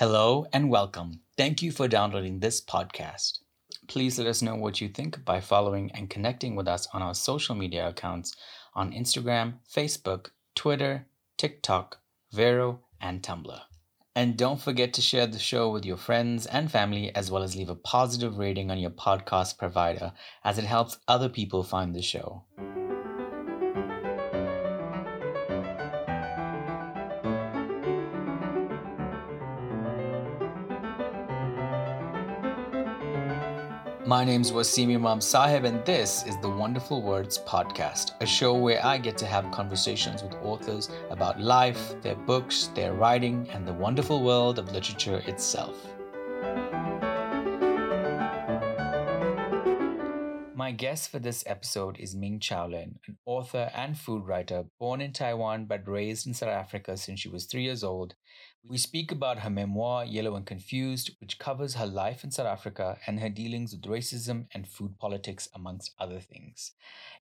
Hello and welcome. Thank you for downloading this podcast. Please let us know what you think by following and connecting with us on our social media accounts on Instagram, Facebook, Twitter, TikTok, Vero, and Tumblr. And don't forget to share the show with your friends and family, as well as leave a positive rating on your podcast provider, as it helps other people find the show. My name's Waseem Imam Sahib, and this is the Wonderful Words Podcast, a show where I get to have conversations with authors about life, their books, their writing, and the wonderful world of literature itself. My guest for this episode is Ming-Cheau Lin, an author and food writer born in Taiwan but raised in South Africa since she was three years old we speak about her memoir, Yellow and Confused, which covers her life in South Africa and her dealings with racism and food politics, amongst other things.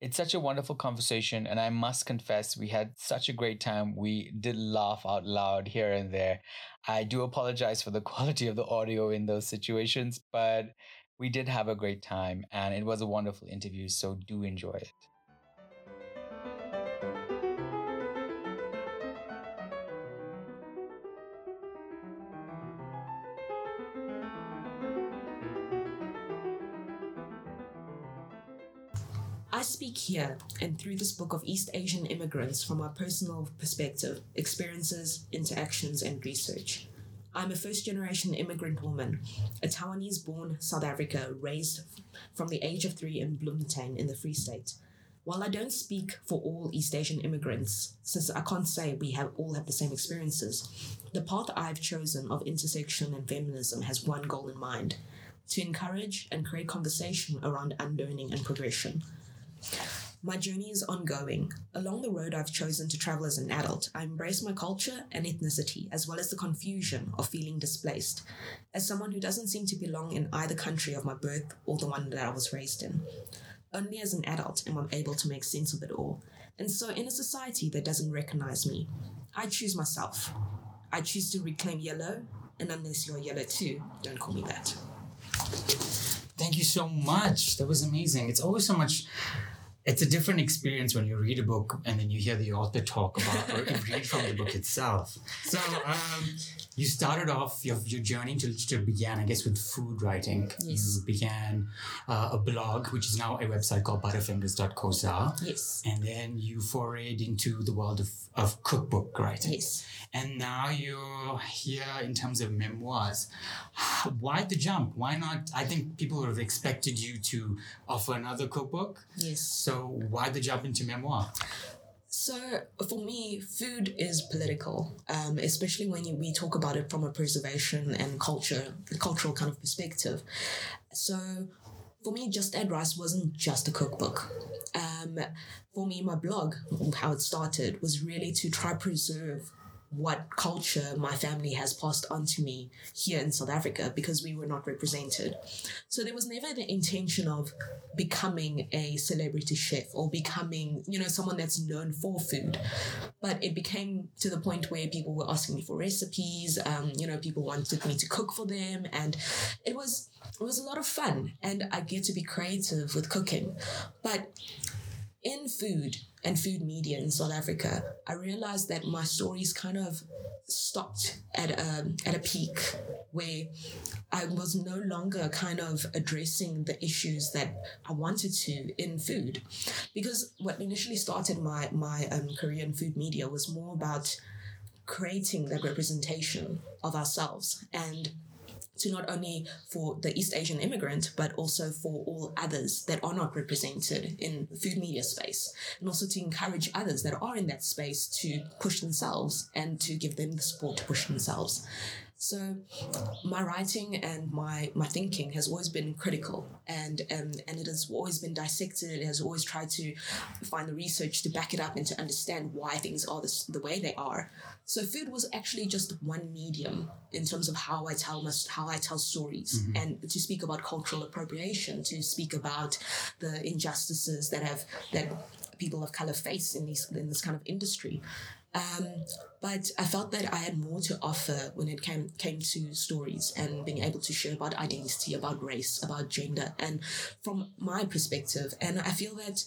It's such a wonderful conversation, and I must confess, we had such a great time. We did laugh out loud here and there. I do apologize for the quality of the audio in those situations, but we did have a great time, and it was a wonderful interview, so do enjoy it. I speak here and through this book of East Asian immigrants from our personal perspective, experiences, interactions, and research. I'm a first generation immigrant woman, a Taiwanese born South Africa, raised from the age of three in Bloemfontein in the Free State. While I don't speak for all East Asian immigrants, since I can't say we have all have the same experiences, the path I've chosen of intersection and feminism has one goal in mind to encourage and create conversation around unlearning and progression. My journey is ongoing. Along the road I've chosen to travel as an adult, I embrace my culture and ethnicity, as well as the confusion of feeling displaced, as someone who doesn't seem to belong in either country of my birth or the one that I was raised in. Only as an adult am I able to make sense of it all. And so, in a society that doesn't recognize me, I choose myself. I choose to reclaim yellow, and unless you're yellow too, don't call me that. Thank you so much. That was amazing. It's always so much it's a different experience when you read a book and then you hear the author talk about or read from the book itself. So um, you started off your, your journey to literature began, I guess, with food writing. Yes. You began uh, a blog, which is now a website called butterfingers.co.za. Yes. And then you forayed into the world of, of cookbook writing. Yes. And now you're here in terms of memoirs. Why the jump? Why not? I think people would have expected you to offer another cookbook. Yes. So why the jump into memoir? So for me, food is political, um, especially when you, we talk about it from a preservation and culture, cultural kind of perspective. So for me, Just Add Rice wasn't just a cookbook. Um, for me, my blog, how it started, was really to try preserve what culture my family has passed on to me here in South Africa because we were not represented. So there was never the intention of becoming a celebrity chef or becoming, you know, someone that's known for food. But it became to the point where people were asking me for recipes, um, you know, people wanted me to cook for them and it was it was a lot of fun and I get to be creative with cooking. But in food, and food media in South Africa, I realized that my stories kind of stopped at a, at a peak where I was no longer kind of addressing the issues that I wanted to in food. Because what initially started my, my um, career in food media was more about creating that representation of ourselves and to not only for the East Asian immigrant, but also for all others that are not represented in food media space. And also to encourage others that are in that space to push themselves and to give them the support to push themselves. So my writing and my my thinking has always been critical and um, and it has always been dissected. It has always tried to find the research to back it up and to understand why things are this, the way they are. So food was actually just one medium in terms of how I tell my, how I tell stories mm-hmm. and to speak about cultural appropriation, to speak about the injustices that have that people of color face in these in this kind of industry. Um, but I felt that I had more to offer when it came came to stories and being able to share about identity, about race, about gender, and from my perspective. And I feel that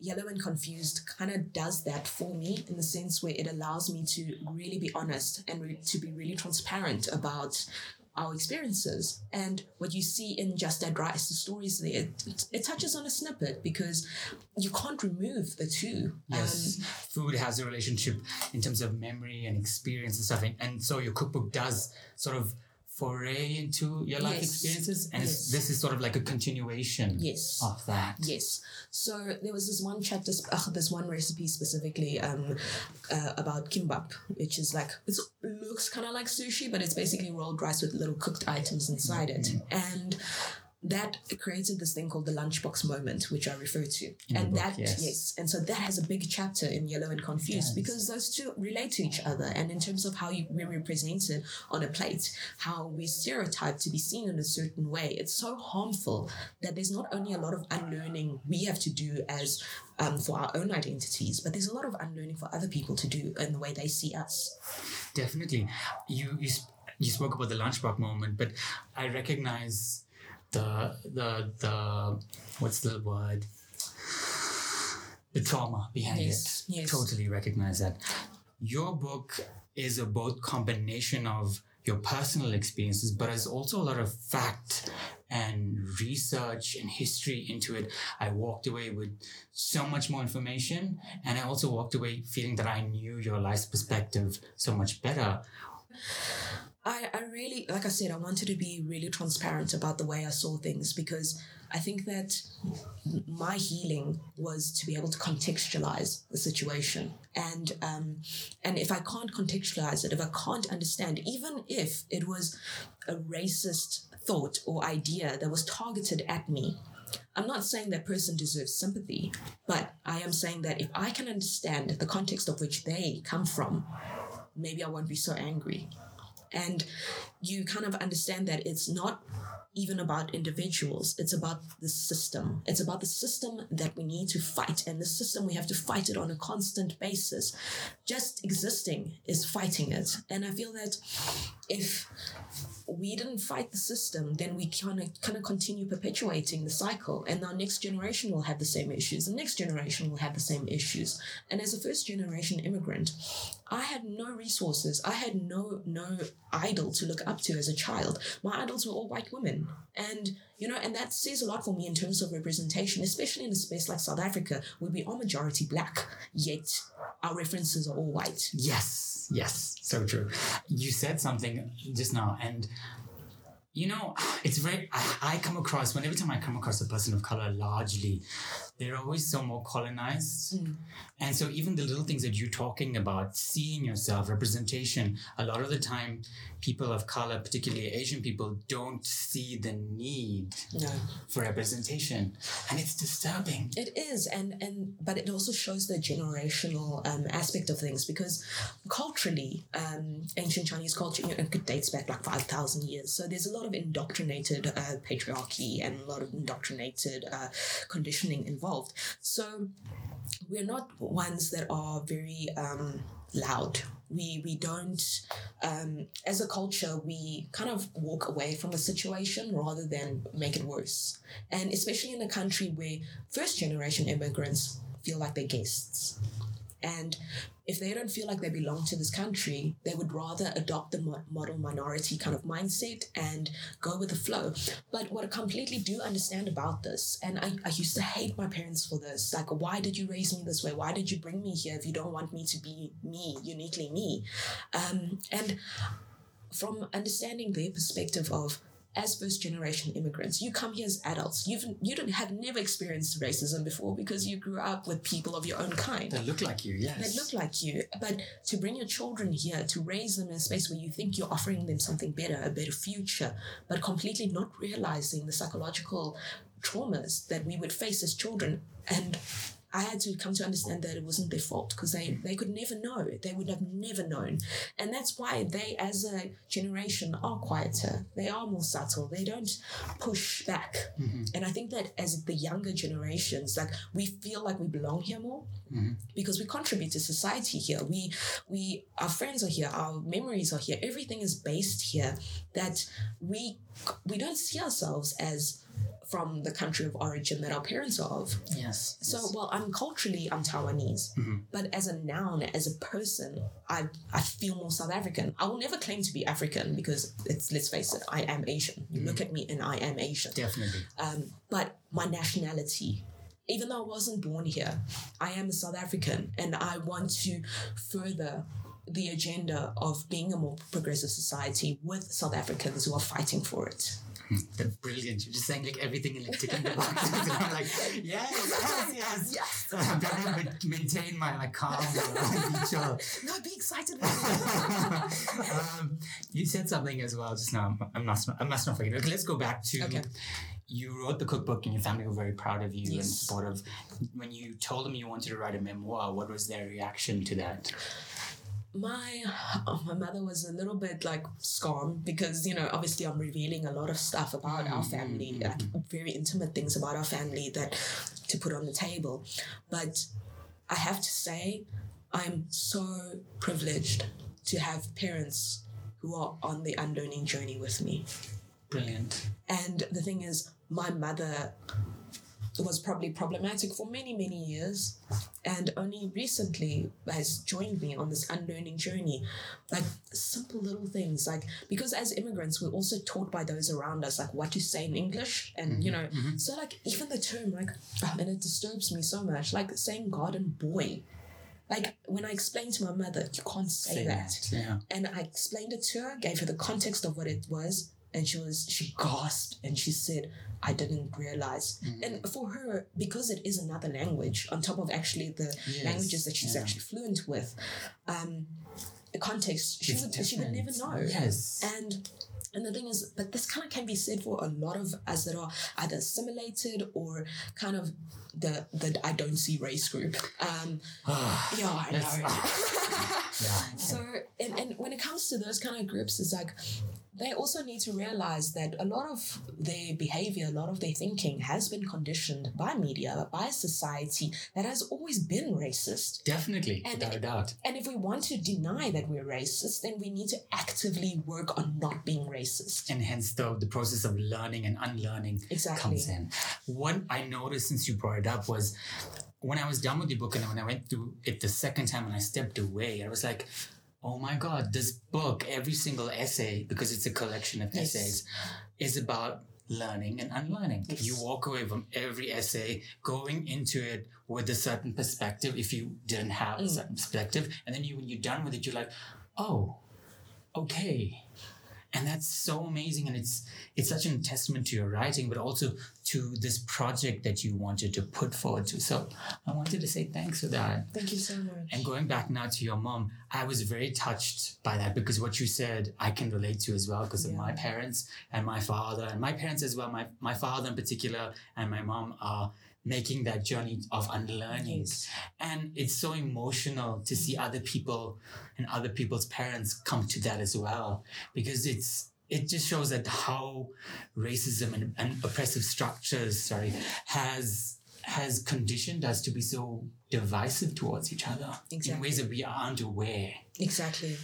Yellow and Confused kind of does that for me in the sense where it allows me to really be honest and re- to be really transparent about our experiences. And what you see in Just Add Rice, the stories there, it, it, touches on a snippet because you can't remove the two. Yes. Um, Food has a relationship in terms of memory and experience and stuff. And, and so your cookbook does sort of foray into your life yes. experiences and yes. this is sort of like a continuation yes. of that yes so there was this one chapter uh, this one recipe specifically um, uh, about kimbap which is like it looks kind of like sushi but it's basically rolled rice with little cooked items inside mm-hmm. it and that created this thing called the lunchbox moment, which I refer to. In and book, that, yes. yes. And so that has a big chapter in Yellow and Confused because those two relate to each other. And in terms of how you, we're represented on a plate, how we stereotype to be seen in a certain way, it's so harmful that there's not only a lot of unlearning we have to do as um, for our own identities, but there's a lot of unlearning for other people to do in the way they see us. Definitely. You, you, you spoke about the lunchbox moment, but I recognize the the the what's the word? The trauma behind yes, it. yes. totally recognize that. Your book is a both combination of your personal experiences but there's also a lot of fact and research and history into it. I walked away with so much more information and i also walked away feeling that i knew your life's perspective so much better I, I really, like I said, I wanted to be really transparent about the way I saw things because I think that my healing was to be able to contextualize the situation. And, um, and if I can't contextualize it, if I can't understand, even if it was a racist thought or idea that was targeted at me, I'm not saying that person deserves sympathy, but I am saying that if I can understand the context of which they come from, maybe I won't be so angry and you kind of understand that it's not even about individuals. It's about the system. It's about the system that we need to fight. And the system, we have to fight it on a constant basis. Just existing is fighting it. And I feel that if we didn't fight the system, then we kind of kind of continue perpetuating the cycle, and our next generation will have the same issues. The next generation will have the same issues. And as a first generation immigrant, I had no resources. I had no no idol to look up to as a child. My idols were all white women, and you know, and that says a lot for me in terms of representation, especially in a space like South Africa, where we are majority black, yet our references are all white. Yes, yes, so true. You said something just now, and you know, it's very, I, I, come across, when every time I come across a person of color, largely, they're always so more colonized. Mm. And so even the little things that you're talking about, seeing yourself, representation, a lot of the time, people of color, particularly Asian people, don't see the need no. for representation. And it's disturbing. It is. And, and, but it also shows the generational um, aspect of things because culturally, um, ancient Chinese culture, you know, it dates back like 5,000 years. So there's a lot of indoctrinated uh, patriarchy and a lot of indoctrinated uh, conditioning involved. So we're not ones that are very um, loud. We we don't um, as a culture we kind of walk away from a situation rather than make it worse. And especially in a country where first generation immigrants feel like they're guests. And if they don't feel like they belong to this country, they would rather adopt the model minority kind of mindset and go with the flow. But what I completely do understand about this, and I, I used to hate my parents for this, like, why did you raise me this way? Why did you bring me here if you don't want me to be me, uniquely me? Um, and from understanding their perspective of as first generation immigrants, you come here as adults. You've you don't have never experienced racism before because you grew up with people of your own kind. That look like you, yes. That look like you. But to bring your children here, to raise them in a space where you think you're offering them something better, a better future, but completely not realizing the psychological traumas that we would face as children and I had to come to understand that it wasn't their fault because they, they could never know. They would have never known. And that's why they, as a generation, are quieter. They are more subtle. They don't push back. Mm-hmm. And I think that as the younger generations, like we feel like we belong here more Mhm. because we contribute to society here. We, we, our friends are here. Our memories are here. Everything is based here. That we, we don't see ourselves as from the country of origin that our parents are of. Yes. So, well, I'm culturally I'm Taiwanese, Mhm. but as a noun, as a person, I I feel more South African. I will never claim to be African because it's let's face it, I am Asian. You look at me and I am Asian. Definitely. Um, but my nationality, even though I wasn't born here, I am a South African, and I want to further the agenda of being a more progressive society with South Africans who are fighting for it. That's brilliant. You're just saying like everything in like ticking the boxes. and I'm like, yes, yes, yes. Yes. I'm trying to ma- maintain my like calm, chill. No, be excited. um, you said something as well just now. I must not, I must not forget. Okay, let's go back to. Okay. You wrote the cookbook and your family were very proud of you and Yes. supportive. When you told them you wanted to write a memoir, what was their reaction to that? My oh, my mother was a little bit like scorned because you know obviously I'm revealing a lot of stuff about our mm-hmm. family, like very intimate things about our family that to put on the table. But I have to say, I'm so privileged to have parents who are on the unlearning journey with me. Brilliant. And the thing is, my mother was probably problematic for many, many years, and only recently has joined me on this unlearning journey. Like simple little things, like because as immigrants, we're also taught by those around us, like what to say in English, and you mm-hmm, know, mm-hmm. so like even the term, like, oh, and it disturbs me so much, like saying garden boy. Like when I explained to my mother, you can't say, that. Yeah. And I explained it to her, gave her the context of what it was, and she was she gasped and she said, I didn't realize. And for her, because it is another language, on top of actually the Yes, languages that she's yeah. actually fluent with, um, the context she It's would she would never know. Yes. And and the thing is, but this kind of can be said for a lot of us that are either assimilated or kind of the the I don't see race group. Um, yeah, I know. Yeah. So, and, and when it comes to those kind of groups, it's like they also need to realize that a lot of their behavior, a lot of their thinking has been conditioned by media, by society that has always been racist. Definitely, And- without a doubt. And if we want to deny that we're racist, then we need to actively work on not being racist. And hence the, the process of learning and unlearning Exactly. comes in. What I noticed since you brought it up was when I was done with the book and when I went through it the second time and I stepped away, I was like, oh my God, this book, every single essay, because it's a collection of Yes. essays, is about learning and unlearning. Yes. You walk away from every essay going into it with a certain perspective if you didn't have a Mm. certain perspective. And then you when you're done with it, you're like, oh, okay. And that's so amazing. And it's it's such a testament to your writing, but also to this project that you wanted to put forward to. So I wanted to say thanks for that. Thank you so much. And going back now to your mom, I was very touched by that because what you said I can relate to as well because of my parents and my father and my parents as well. My my father in particular and my mom are making that journey of unlearning. Yes. And it's so emotional to see other people and other people's parents come to that as well because it's it just shows that how racism and, and oppressive structures sorry has has conditioned us to be so divisive towards each other in ways that we aren't aware. Exactly.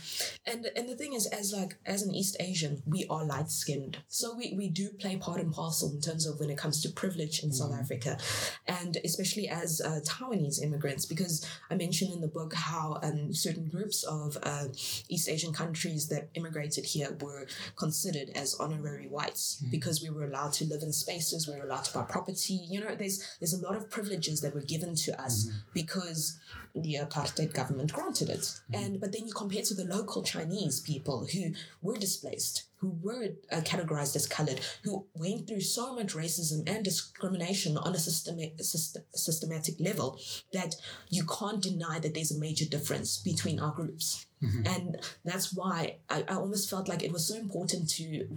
And and the thing is as like as an East Asian, we are light skinned. So we, we do play part and parcel in terms of when it comes to privilege in South Africa. And especially as uh, Taiwanese immigrants, because I mentioned in the book how um, certain groups of uh, East Asian countries that immigrated here were considered as honorary whites because we were allowed to live in spaces, we were allowed to buy property. You know, there's there's a lot of privileges that were given to us because the apartheid government granted it. And but then you compare it to the local Chinese people who were displaced, who were uh, categorized as colored, who went through so much racism and discrimination on a systemic, system, systematic level that you can't deny that there's a major difference between our groups. And that's why I, I almost felt like it was so important to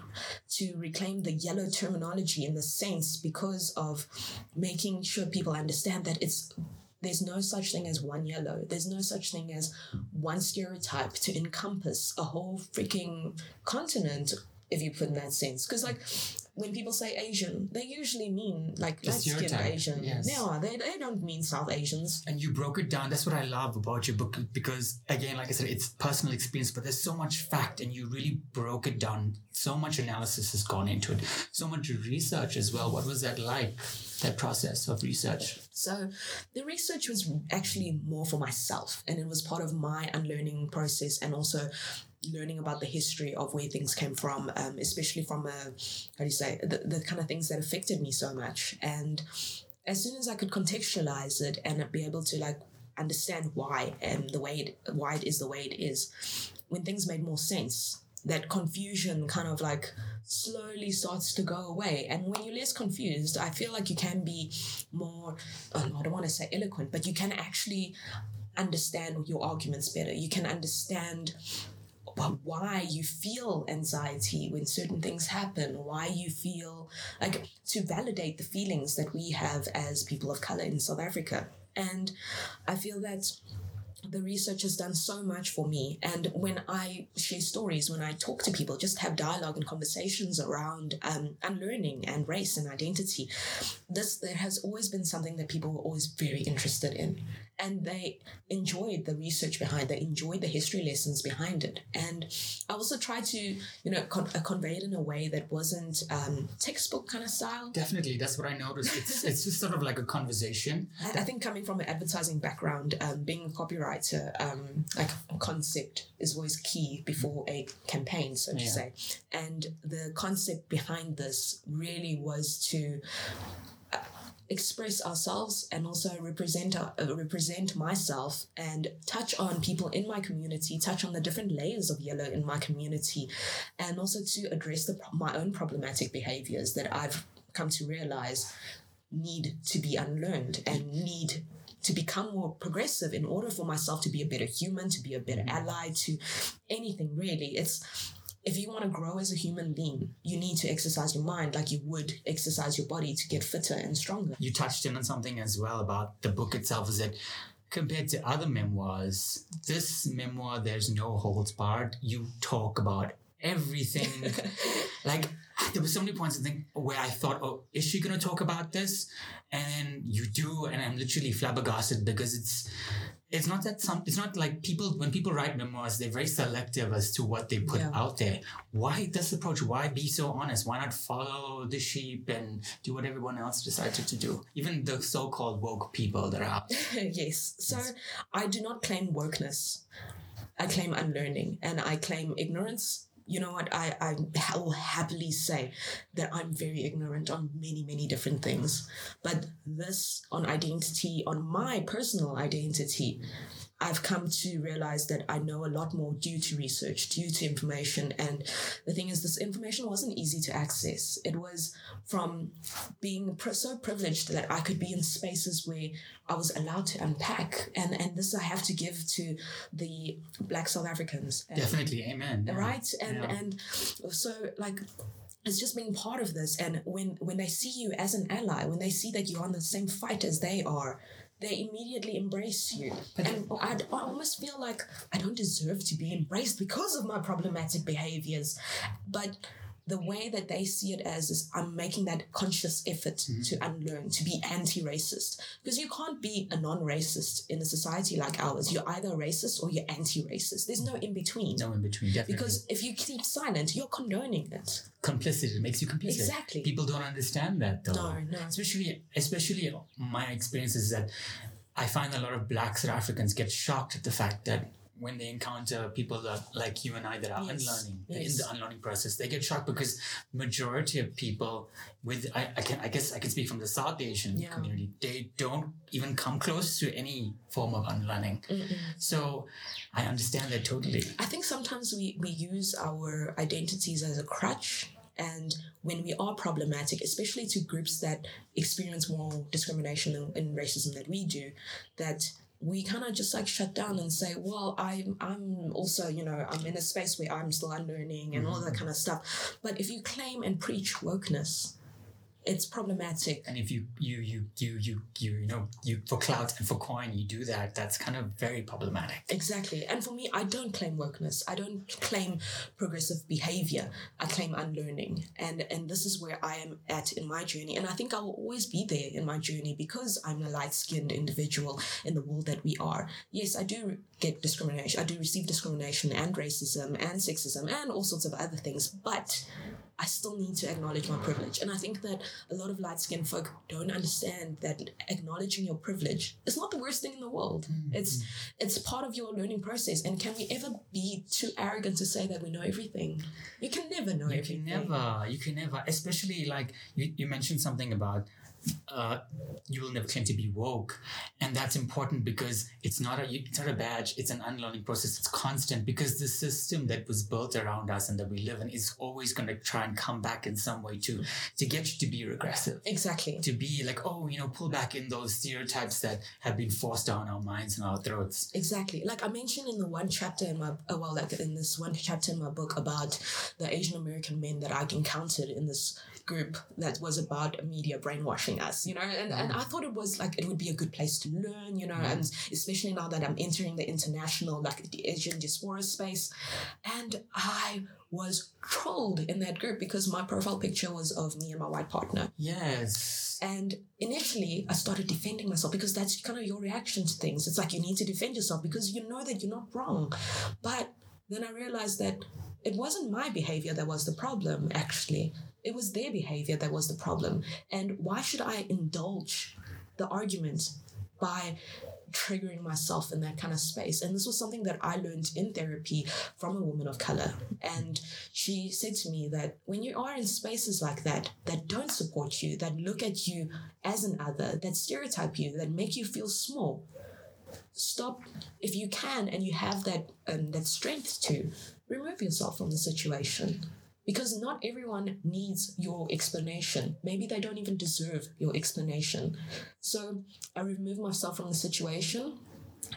to reclaim the yellow terminology in the sense because of making sure people understand that it's there's no such thing as one yellow. There's no such thing as one stereotype to encompass a whole freaking continent, if you put in that sense. Because, like, when people say Asian, they usually mean like light skinned Asian. yes. No, they, they don't mean South Asians. and you broke it down. That's what I love about your book because, again, like I said, it's personal experience, but there's so much fact, and you really broke it down. So much analysis has gone into it, so much research as well. What was that like? That process of research. So the research was actually more for myself, and it was part of my unlearning process, and also learning about the history of where things came from, um, especially from a how do you say the, the kind of things that affected me so much. And as soon as I could contextualize it and be able to like understand why and the way it why it is the way it is, when things made more sense, that confusion kind of like slowly starts to go away. And when you're less confused, I feel like you can be more, um, I don't want to say eloquent, but you can actually understand your arguments better. You can understand why you feel anxiety when certain things happen, why you feel like to validate the feelings that we have as people of color in South Africa. And I feel that the research has done so much for me. And when I share stories, when I talk to people, just have dialogue and conversations around um, unlearning and race and identity, this there has always been something that people were always very interested in. And they enjoyed the research behind, they enjoyed the history lessons behind it. And I also tried to, you know, con- uh, convey it in a way that wasn't um, textbook kind of style. Definitely, that's what I noticed. It's it's just sort of like a conversation. I I think coming from an advertising background, um, being a copywriter, um, like concept is always key before a campaign, so to Yeah. say. And the concept behind this really was to uh, express ourselves and also represent our, uh, represent myself and touch on people in my community, touch on the different layers of yellow in my community, and also to address the my own problematic behaviors that I've come to realize need to be unlearned and need to become more progressive in order for myself to be a better human, to be a better mm-hmm. ally to anything really. It's if you want to grow as a human being, you need to exercise your mind like you would exercise your body to get fitter and stronger. You touched in on something as well about the book itself. Is that compared to other memoirs, this memoir there's no holds barred. You talk about everything. like there were so many points I think where I thought, oh, is she gonna talk about this? And then you do, and I'm literally flabbergasted because it's it's not that some it's not like people when people write memoirs they're very selective as to what they put Yeah. out there why this approach why be so honest why not follow the sheep and do what everyone else decided to do even the so-called woke people that are out yes. So I do not claim wokeness. I claim unlearning and I claim ignorance. You know what? I, I will happily say that I'm very ignorant on many, many different things. But this on identity, on my personal identity, I've come to realize that I know a lot more due to research, due to information. And the thing is, this information wasn't easy to access. It was from being so privileged that I could be in spaces where I was allowed to unpack. And, and this I have to give to the Black South Africans. And- definitely amen yeah. right and Yeah. and so like it's just being part of this and when when they see you as an ally when they see that you're on the same fight as they are they immediately embrace you. And I, I almost feel like i don't deserve to be embraced because of my problematic behaviors. But the way that they see it as is I'm making that conscious effort mm-hmm. to unlearn, to be anti-racist. Because you can't be a non-racist in a society like ours. You're either racist or you're anti-racist. There's no in between. no in between definitely Because if you keep silent, you're condoning it. complicit it makes you complicit Exactly. people don't understand that though No, no. especially especially my experience is that I find a lot of blacks South Africans get shocked at the fact that when they encounter people that, like you and I that are Yes, unlearning in the unlearning process, they get shocked because majority of people with I, I can I guess I can speak from the South Asian Yeah. community, they don't even come close to any form of unlearning. So I understand that totally. I think sometimes we, we use our identities as a crutch. And when we are problematic, especially to groups that experience more discrimination and, and racism that we do, that we kind of just like shut down and say, well, I'm I'm also, you know, I'm in a space where I'm still unlearning and all that mm-hmm. kind of stuff. But if you claim and preach wokeness, it's problematic. And if you you you you you you you know you for clout and for coin you do that, that's kind of very problematic. Exactly. And for me, I don't claim wokeness. I don't claim progressive behavior. I claim unlearning. And and this is where I am at in my journey. And I think I will always be there in my journey because I'm a light-skinned individual in the world that we are. Yes, I do get discrimination. I do receive discrimination and racism and sexism and all sorts of other things. But I still need to acknowledge my privilege. And I think that a lot of light skinned folk don't understand that acknowledging your privilege is not the worst thing in the world. Mm-hmm. It's it's part of your learning process. And can we ever be too arrogant to say that we know everything? You can never know You everything. can never, you can never, especially like you, you mentioned something about uh, you will never claim to be woke, and that's important because it's not a it's not a badge. It's an unlearning process. It's constant because the system that was built around us and that we live in is always going to try and come back in some way to to get you to be regressive. Exactly. To be like, oh, you know, pull back in those stereotypes that have been forced down our minds and our throats. Exactly. Like I mentioned in the one chapter in my, uh, well, like in this one chapter in my book about the Asian American men that I encountered in this group that was about media brainwashing us, you know, and, and I mm. thought it was like it would be a good place to learn, you know, mm. and especially now that I'm entering the international, like the Asian diaspora space. And I was trolled in that group because my profile picture was of me and my white partner. Yes. And initially, I started defending myself because that's kind of your reaction to things. It's like you need to defend yourself because you know that you're not wrong. But then I realized that it wasn't my behavior that was the problem, actually. It was their behavior that was the problem. And why should I indulge the argument by triggering myself in that kind of space. And this was something that I learned in therapy from a woman of color. And she said to me that when you are in spaces like that, that don't support you, that look at you as an other, that stereotype you, that make you feel small, stop if you can and you have that um, that strength to remove yourself from the situation because not everyone needs your explanation. Maybe they don't even deserve your explanation. So I removed myself from the situation.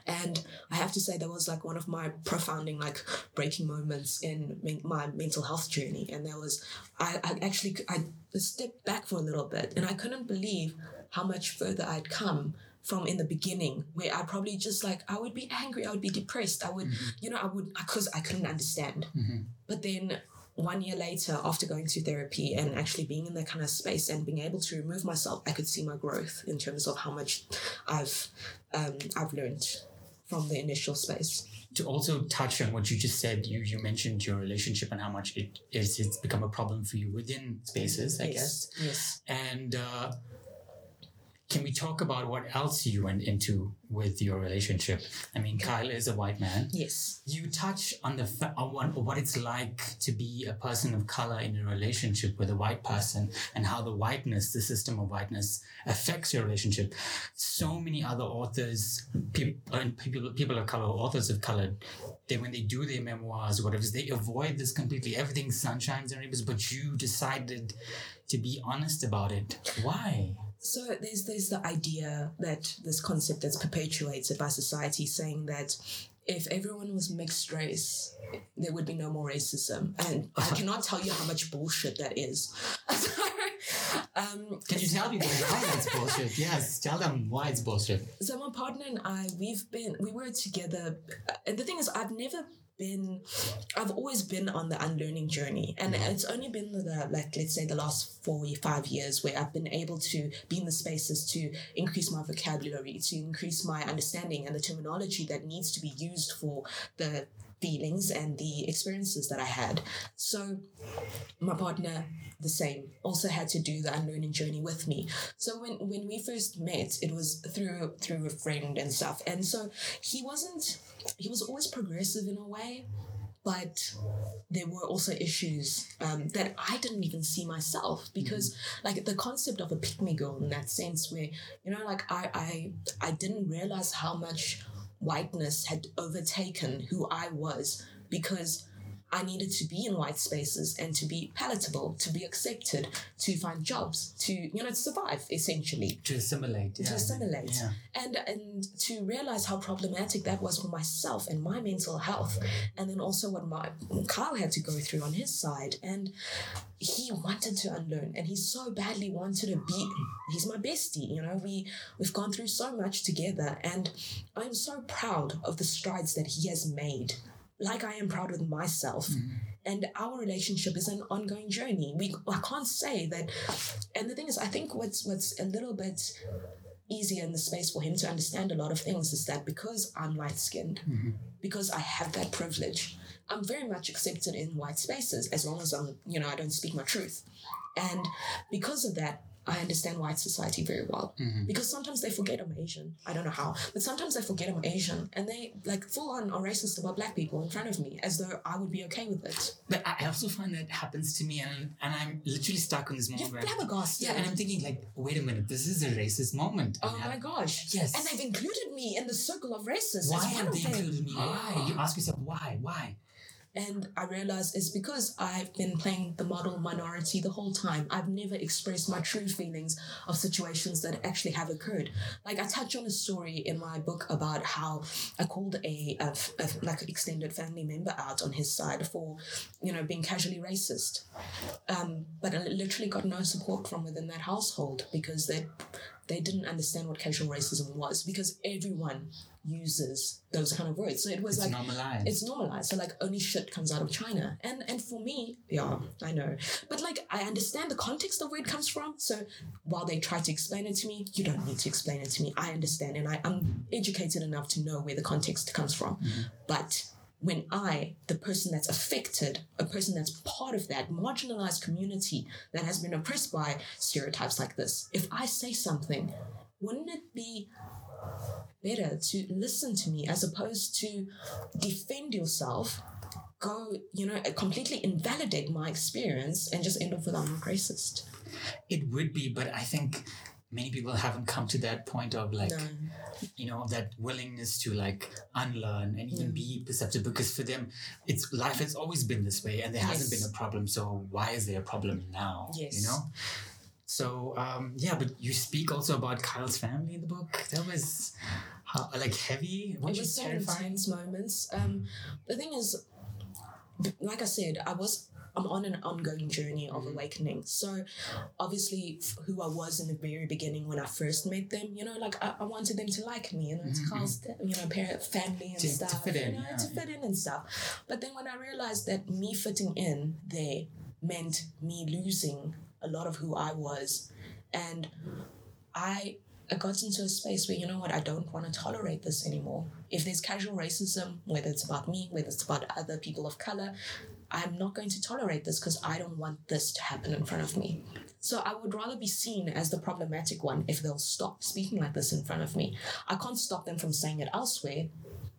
And I have to say that was like one of my profounding, like breaking moments in men- my mental health journey. And there was, I, I actually, I stepped back for a little bit and I couldn't believe how much further I'd come from in the beginning where I probably just like, I would be angry, I would be depressed. I would, mm-hmm. you know, I would, because I couldn't understand. Mm-hmm. But then one year later, after going to therapy and actually being in that kind of space and being able to remove myself, I could see my growth in terms of how much I've um, I've learned from the initial space. to also touch on what you just said, you you mentioned your relationship and how much it is it's become a problem for you within spaces, I guess. Yes. And uh, can we talk about what else you went into with your relationship? I mean, Kyle is a white man. Yes. You touch on the fa- on what it's like to be a person of color in a relationship with a white person, and how the whiteness, the system of whiteness, affects your relationship. So many other authors, people, and people people of color, authors of color, they when they do their memoirs, or whatever, they avoid this completely. Everything's sunshines and rainbows, but you decided to be honest about it. Why? So there's there's the idea that this concept that's perpetuated by society saying that if everyone was mixed race, there would be no more racism. And I cannot tell you how much bullshit that is. um, Can you tell people why that's bullshit? Yes, tell them why it's bullshit. so my partner and I, we've been, we were together. And the thing is, I've never been, I've always been on the unlearning journey. And it's only been the, like, let's say the last four, or five years where I've been able to be in the spaces to increase my vocabulary, to increase my understanding and the terminology that needs to be used for the feelings and the experiences that I had. So my partner, the same, also had to do the unlearning journey with me. So when when we first met, it was through through a friend and stuff. And so he wasn't he was always progressive in a way. But there were also issues um, that I didn't even see myself because, like, the concept of a pick me girl in that sense, where you know, like, I I I didn't realize how much whiteness had overtaken who I was because I needed to be in white spaces and to be palatable, to be accepted, to find jobs, to you know to survive essentially. To assimilate. To assimilate. Yeah. And and to realize how problematic that was for myself and my mental health. And then also what my Kyle had to go through on his side. And he wanted to unlearn and he so badly wanted to be he's my bestie you know we we've gone through so much together and i'm so proud of the strides that he has made like i am proud with myself. Mm. And our relationship is an ongoing journey. We i can't say that and the thing is i think what's what's a little bit easier in the space for him to understand a lot of things is that because i'm light skinned mm-hmm. because i have that privilege I'm very much accepted in white spaces as long as I'm, you know, I don't speak my truth. And because of that, I understand white society very well. Mm-hmm. Because sometimes they forget I'm Asian. I don't know how, but sometimes they forget I'm Asian and they like full on are racist about black people in front of me as though I would be okay with it. But I also find that happens to me, and and I'm literally stuck on this moment. You're flabbergasted. Yeah, and I'm thinking like, wait a minute, this is a racist moment. Oh my gosh. Yes. And they've included me in the circle of racists. Why have they included me? Why? You ask yourself why? Why? And I realized it's because I've been playing the model minority the whole time. I've never expressed my true feelings of situations that actually have occurred. Like I touch on a story in my book about how I called a, a, a like extended family member out on his side for, you know, being casually racist. Um, but I literally got no support from within that household because they they didn't understand what casual racism was because everyone uses those kind of words. So it was It's like normalized. it's normalized. So like only shit comes out of China. And and for me, yeah, I know. But like I understand the context of where it comes from. So while they try to explain it to me, you don't need to explain it to me. I understand and I, I'm educated enough to know where the context comes from. Mm-hmm. But when I, the person that's affected, a person that's part of that marginalized community that has been oppressed by stereotypes like this, if I say something, wouldn't it be better to listen to me as opposed to defend yourself, go, you know, completely invalidate my experience and just end up with I'm not racist. It would be, but I think many people haven't come to that point of like, No. you know, that willingness to like unlearn and even Mm. be perceptive because for them, it's life has always been this way and there hasn't been a problem. So why is there a problem now? Yes. You know? So um, yeah, but you speak also about Kyle's family in the book. That was how, like heavy. It What you was so terrifying? intense moments. Um, the thing is, like I said, I was I'm on an ongoing journey of Mhm. awakening. So obviously, who I was in the very beginning when I first met them, you know, like I, I wanted them to like me, you know, to Carl's, you know, parent, family and To- to stuff, fit in, you know, yeah, to fit in and stuff. But then when I realized that me fitting in there meant me losing a lot of who I was, and I I got into a space where, you know what, I don't want to tolerate this anymore. If there's casual racism, whether it's about me, whether it's about other people of color, I'm not going to tolerate this because I don't want this to happen in front of me. So I would rather be seen as the problematic one if they'll stop speaking like this in front of me. I can't stop them from saying it elsewhere,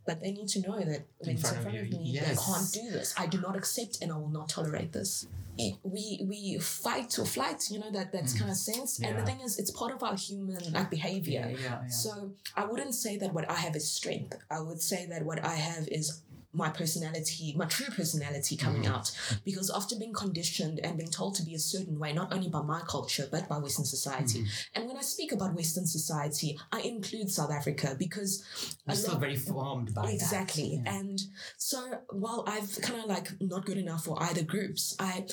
but they need to know that when it's in front of, me, yes. they can't do this. I do not accept and I will not tolerate this. We we fight or flight, you know that that's mm. kind of sense. And the thing is, it's part of our human like behavior. Yeah, yeah, yeah. So I wouldn't say that what I have is strength. I would say that what I have is my personality, my true personality coming Mm-hmm. out. Because after being conditioned and being told to be a certain way, not only by my culture, but by Western society. Mm-hmm. And when I speak about Western society, I include South Africa because I'm still lot- very formed by that. Exactly. Yeah. And so while I've kind of like not good enough for either groups, I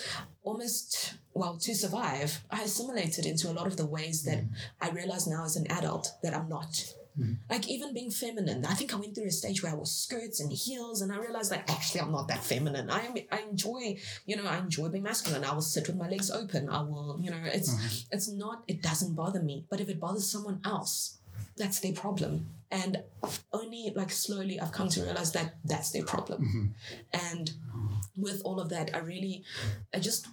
almost, well, to survive, I assimilated into a lot of the ways that I realize now as an adult that I'm not. Mm-hmm. Like even being feminine, I think I went through a stage where I wore skirts and heels, and I realized that actually I'm not that feminine. I am, I enjoy, you know, I enjoy being masculine. I will sit with my legs open. I will, you know, it's mm-hmm. it's not, it doesn't bother me. But if it bothers someone else, that's their problem. And only like slowly I've come to realize that that's their problem. Mm-hmm. And with all of that, I really, I just,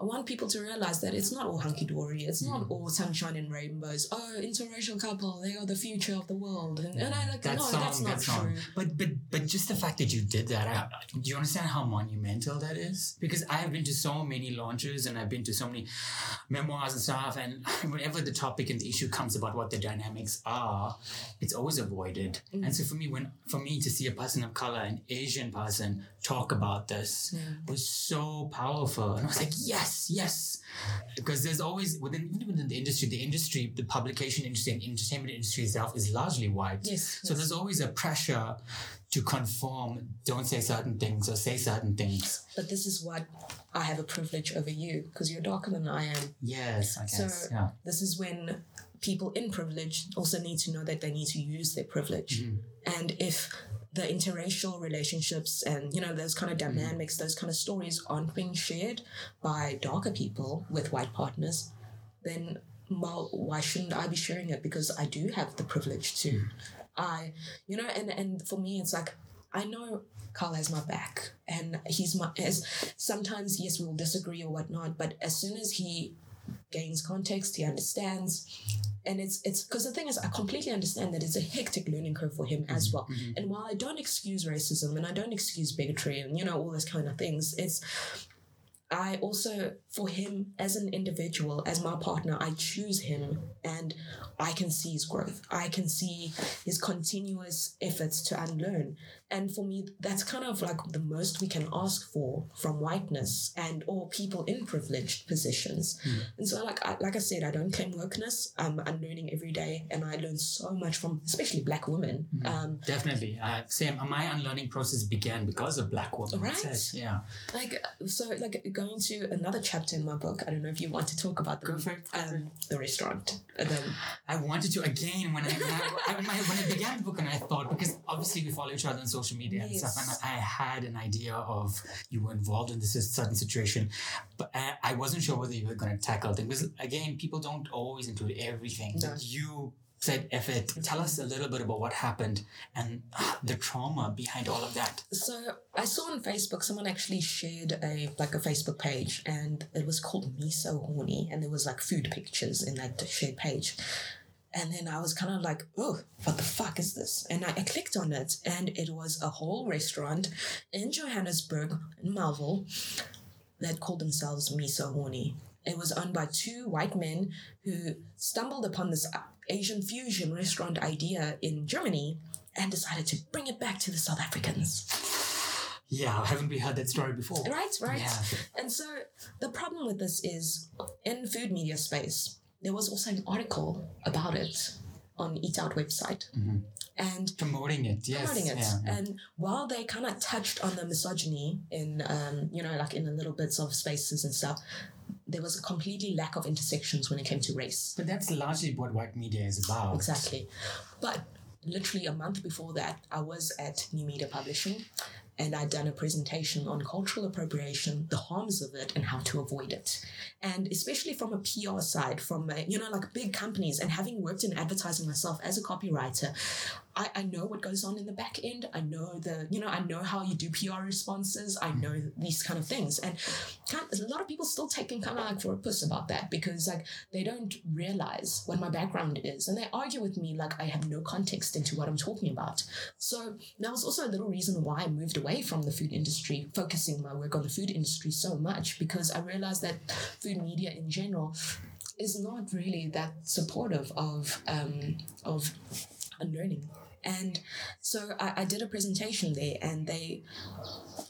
I want people to realize that it's not all hunky dory. It's not mm-hmm. all sunshine and rainbows. Oh, interracial couple, they are the future of the world. And, and I like, that no, song, that's not that song. true. But but but just the fact that you did that, I, do you understand how monumental that is? Because I have been to so many launches and I've been to so many memoirs and stuff, and whenever the topic and the issue comes about what the dynamics are, it's always avoided. And mm. so for me, when for me to see a person of color, an Asian person, talk about this was so powerful. And I was like, yes, yes. Because there's always within even within the industry, the industry, the publication industry and entertainment industry itself is largely white. Yes, So yes. there's always a pressure to conform, don't say certain things or say certain things. But this is what I have a privilege over you because you're darker than I am. Yes, I So guess. yeah. this is when people in privilege also need to know that they need to use their privilege. Mm-hmm. And if the interracial relationships and you know those kind of mm-hmm. dynamics, those kind of stories aren't being shared by darker people with white partners, then well, why shouldn't I be sharing it? Because I do have the privilege to. Mm-hmm. I, you know, and and for me, it's like I know Carl has my back, and he's my. As sometimes, yes, we'll disagree or whatnot, but as soon as he gains context, he understands, and it's it's because the thing is, I completely understand that it's a hectic learning curve for him as mm-hmm. well. Mm-hmm. And while I don't excuse racism and I don't excuse bigotry and you know all those kind of things, it's I also, for him as an individual, as my partner, I choose him and I can see his growth. I can see his continuous efforts to unlearn. And for me, that's kind of like the most we can ask for from whiteness and or people in privileged positions. And so, like I, like I said, I don't claim wokeness. I'm unlearning every day, and I learn so much from, especially Black women. Um, Definitely. Uh, same. My unlearning process began because of black women. Right. Yeah. like so like going to another chapter in my book. I don't know if you want to talk about the, Go for it, um, the restaurant. The, I wanted to again when I, when I, when I began the book and I thought because obviously we follow each other on social media and stuff and I had an idea of you were involved in this certain situation but I, I wasn't sure whether you were going to tackle things because again people don't always include everything No. but you said it tell us a little bit about what happened and ah, the trauma behind all of that so i saw on facebook someone actually shared a like a facebook page and it was called me so horny and there was like food pictures in that shared page and then I was kind of like, oh, what the fuck is this? And I, I clicked on it, and it was a whole restaurant in Johannesburg, in Melville, that called themselves Me So Horny. It was owned by two white men who stumbled upon this Asian fusion restaurant idea in Germany and decided to bring it back to the South Africans. yeah haven't we heard that story before Right, right. Yeah. And so the problem with this is in food media space, there was also an article about it on Eat Out website. Mm-hmm. And promoting it yes promoting it. yeah. And while they kind of touched on the misogyny in, um, you know, like in the little bits of spaces and stuff, there was a completely lack of intersections when it came to race. but that's largely what white media is about Exactly. But literally a month before that, I was at New Media Publishing and I'd done a presentation on cultural appropriation, the harms of it, and how to avoid it. And especially from a PR side, from, a, you know, like big companies, and having worked in advertising myself as a copywriter, I, I know what goes on in the back end. I know the, you know, I know how you do PR responses. I know these kind of things. And kind a lot of people still taking kind of like for a puss about that because like they don't realize what my background is. And they argue with me like I have no context into what I'm talking about. So that was also a little reason why I moved away from the food industry, focusing my work on the food industry so much because I realized that food media in general is not really that supportive of um, of unlearning. And so I, I did a presentation there, and they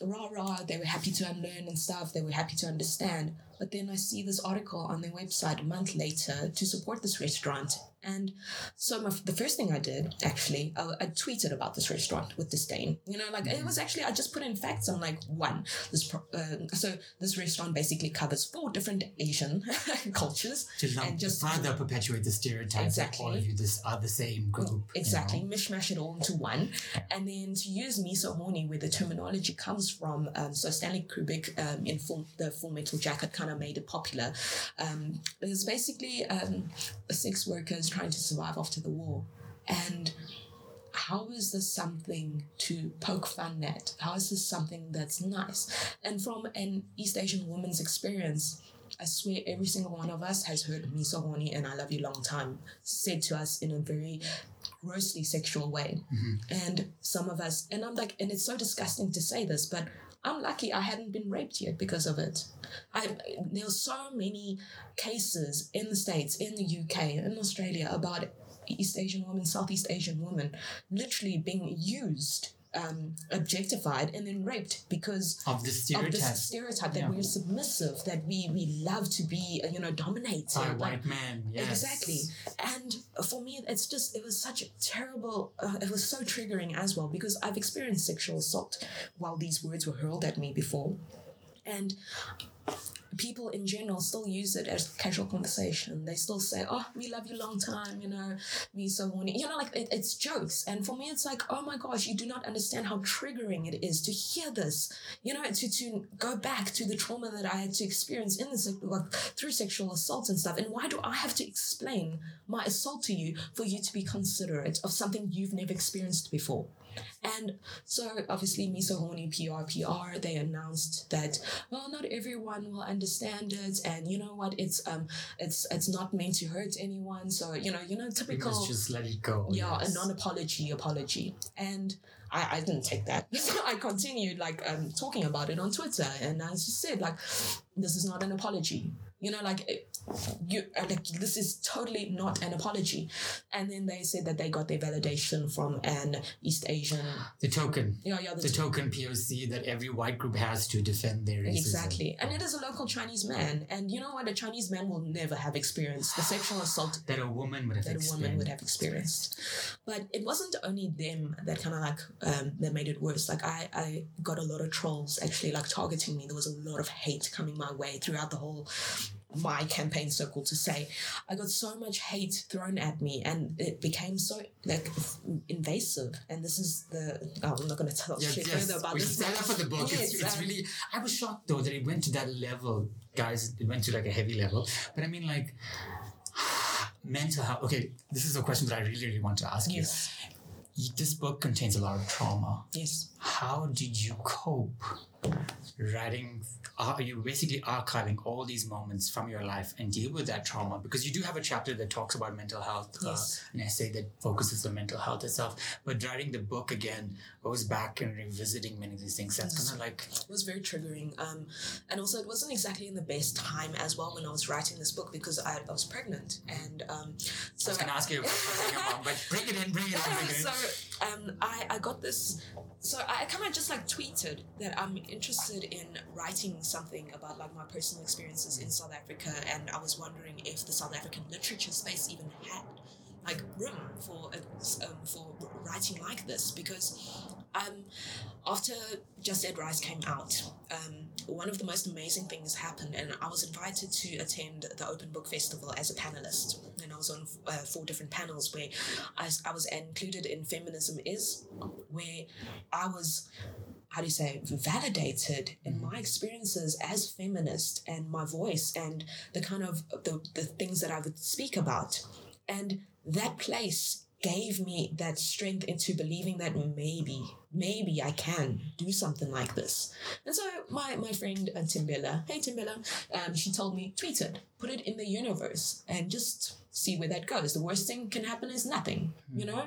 rah rah, they were happy to unlearn and stuff. They were happy to understand. But then I see this article on their website a month later to support this restaurant. And so my, the first thing I did, actually, I, I tweeted about this restaurant with disdain. You know, like it was actually, I just put in facts. I'm like, one, this, pro- uh, so this restaurant basically covers four different Asian cultures. to lump, and just further perpetuate the stereotypes that all of Exactly. you this are the same group. you Exactly, know? mishmash it all into one, and then to use miso so horny, where the terminology comes from. Um, so Stanley Kubrick um, in full, the Full Metal Jacket kind of made it popular. Um, it's basically um, sex workers trying to survive after the war, and how is this something to poke fun at? How is this something that's nice? And from an East Asian woman's experience, I swear every single one of us has heard me so horny and I love you long time said to us in a very grossly sexual way. Mm-hmm. And some of us, and I'm like, and it's so disgusting to say this, but I'm lucky I hadn't been raped yet because of it. I there's so many cases in the States, in the UK, in Australia about East Asian woman, Southeast Asian woman, literally being used um, objectified and then raped because of the of stereotype this stereotype that Yeah. we're submissive, that we we love to be, uh, you know, dominated. by like- white men. Yes. Exactly. And for me, it's just, it was such a terrible, uh, it was so triggering as well because I've experienced sexual assault while these words were hurled at me before. And people in general still use it as casual conversation. They still say, "Oh, we love you long time," you know, "Me so horny," you know, like it, it's jokes. And for me, it's like, "Oh my gosh, you do not understand how triggering it is to hear this." You know, to to go back to the trauma that I had to experience in the sec- like through sexual assault and stuff. And why do I have to explain my assault to you for you to be considerate of something you've never experienced before? And so obviously so PR PR they announced that well not everyone will understand it and you know what it's um it's it's not meant to hurt anyone so you know you know typical just let it go. yeah yes. a non-apology apology and I, I didn't take that so I continued like um talking about it on Twitter and I just said like this is not an apology you know like it, you uh, like this is totally not an apology and then they said that they got their validation from an East Asian the token. yeah yeah The token POC that every white group has to defend their racism. Exactly. And it is a local Chinese man. And you know what? A Chinese man will never have experienced the sexual assault That a woman would have that a woman experienced. would have experienced. But it wasn't only them that kind of like, um, that made it worse. Like, I, I got a lot of trolls actually like targeting me. There was a lot of hate coming my way throughout the whole my campaign circle to say i got so much hate thrown at me and it became so like invasive and this is the oh, i'm not going to tell Yes, shit yes. further about we this stand up for the book. Yes, it's, it's um, really. I was shocked though that it went to that level, guys. It went to like a heavy level. But I mean, like mental health. Okay, this is a question that I really, really want to ask yes you. This book contains a lot of trauma. yes How did you cope writing? Are you basically archiving all these moments from your life and deal with that trauma? Because you do have a chapter that talks about mental health, Yes. uh, an essay that focuses on mental health itself. But writing the book again goes back and revisiting many of these things. That's kind of like it was very triggering um, and also it wasn't exactly in the best time as well when i was writing this book because i, I was pregnant and um, so I was gonna ask you about your mom, but bring it in, bring it in, bring it in. so um, I, I got this so i kind of just like tweeted that i'm interested in writing something about like my personal experiences in south africa and i was wondering if the south african literature space even had like room for um, for writing like this because um, after Just Add Rice came out, um, one of the most amazing things happened, and I was invited to attend the Open Book Festival as a panelist. And I was on uh, four different panels where I was included in Feminism Is, where I was how do you say validated in my experiences as feminist and my voice and the kind of the, the things that I would speak about. And that place gave me that strength into believing that maybe, maybe I can do something like this. And so my, my friend uh, Timbella, hey Timbella, um, she told me, tweet it, put it in the universe and just see where that goes. The worst thing can happen is nothing, you know?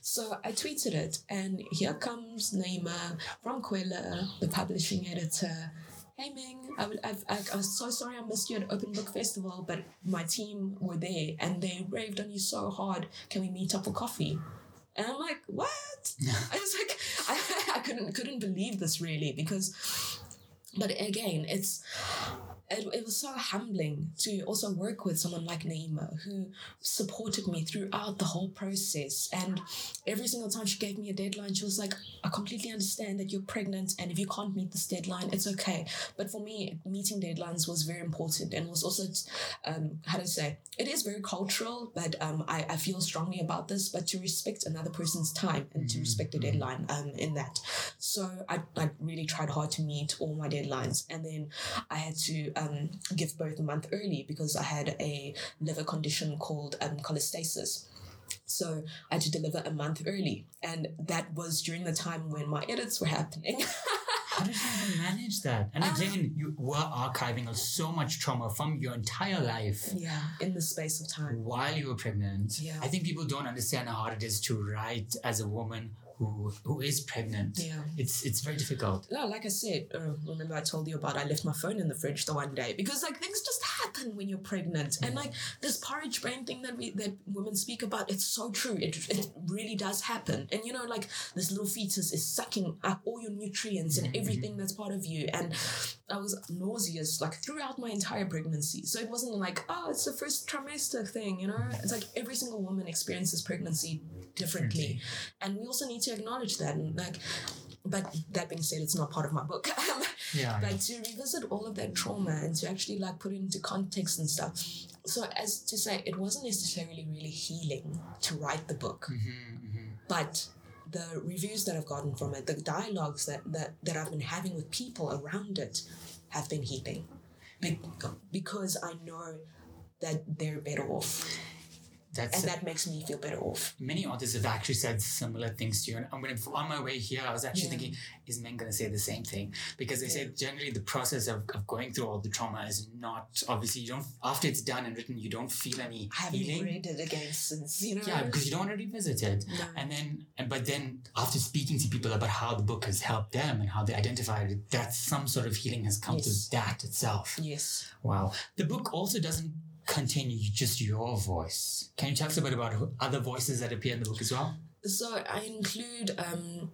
So I tweeted it, and here comes Naima from Kwela, the publishing editor. Hey Ming, I, I've, I, I was so sorry I missed you at Open Book Festival, but my team were there and they raved on you so hard. Can we meet up for coffee? And I'm like, what? I was like, I, I couldn't couldn't believe this really because, but again, it's it, it was so humbling to also work with someone like Naima who supported me throughout the whole process. And every single time she gave me a deadline, she was like, I completely understand that you're pregnant, and if you can't meet this deadline, it's okay. But for me, meeting deadlines was very important and was also, um, how to say, it is very cultural, but um, I, I feel strongly about this, but to respect another person's time and to respect the deadline um, in that. So I, I really tried hard to meet all my deadlines. And then I had to um, give birth a month early because I had a liver condition called um, cholestasis. So I had to deliver a month early. And that was during the time when my edits were happening. How did you even manage that? And Um, again, you were archiving so much trauma from your entire life yeah, in the space of time. while you were pregnant. Yeah. I think people don't understand how hard it is to write as a woman who who is pregnant. Yeah. It's it's very difficult. No, like I said, uh, remember I told you about I left my phone in the fridge the one day because like things just happen when you're pregnant? And like this porridge brain thing that we that women speak about, it's so true. It it really does happen. And you know, like this little fetus is sucking up all your nutrients and everything that's part of you. And I was nauseous like throughout my entire pregnancy. So it wasn't like, oh, it's the first trimester thing, you know? It's like every single woman experiences pregnancy differently. And we also need to acknowledge that. And like but that being said, it's not part of my book. Yeah. but to revisit all of that trauma and to actually like put it into context and stuff. So as to say, it wasn't necessarily really healing to write the book, Mm-hmm, but the reviews that I've gotten from it, the dialogues that that, that I've been having with people around it, have been healing, Be- because I know that they're better off, That's and that makes me feel better off. many authors have actually said similar things to you. And I'm gonna, on my way here, I was actually Yeah. thinking, is Men going to say the same thing? Because they said generally the process of, of going through all the trauma is not, obviously, you don't, after it's done and written, you don't feel any I haven't healing. read it again since you know. Yeah, because you don't want to revisit it. No. And then, and but then after speaking to people about how the book has helped them and how they identified it, that some sort of healing has come Yes. to that itself. Yes. Wow. The book also doesn't contain just your voice. Can you tell us a bit about other voices that appear in the book as well? So I include um,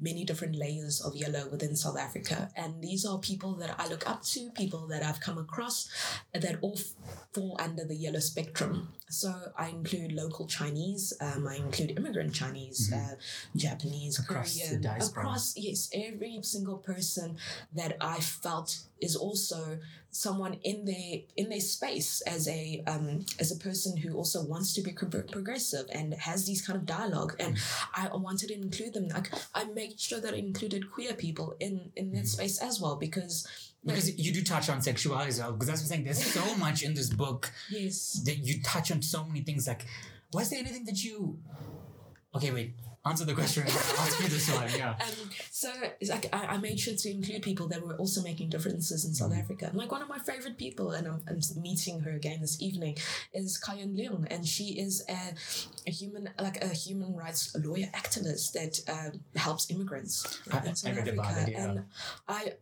many different layers of yellow within South Africa, and these are people that I look up to, people that I've come across, that all f- fall under the yellow spectrum. So I include local Chinese, um, I include immigrant Chinese, uh, Japanese, Mm-hmm. Across the Korean, diaspora. across yes, every single person that I felt is also someone in their in their space as a um, as a person who also wants to be progressive and has these kind of dialogue and I wanted to include them like I made sure that I included queer people in in that space as well because Because you do touch on sexuality as well. Because that's what I'm saying. There's so much in this book yes that you touch on so many things. Like, was there anything that you? Okay, wait. Answer the question. Ask you this one. Yeah. Um, so like I, I made sure to include people that were also making differences in South Africa. And like one of my favorite people, and I'm, I'm meeting her again this evening, is Kayan Leung, and she is a, a human like a human rights lawyer activist that uh, helps immigrants I- in South Africa. yeah. And I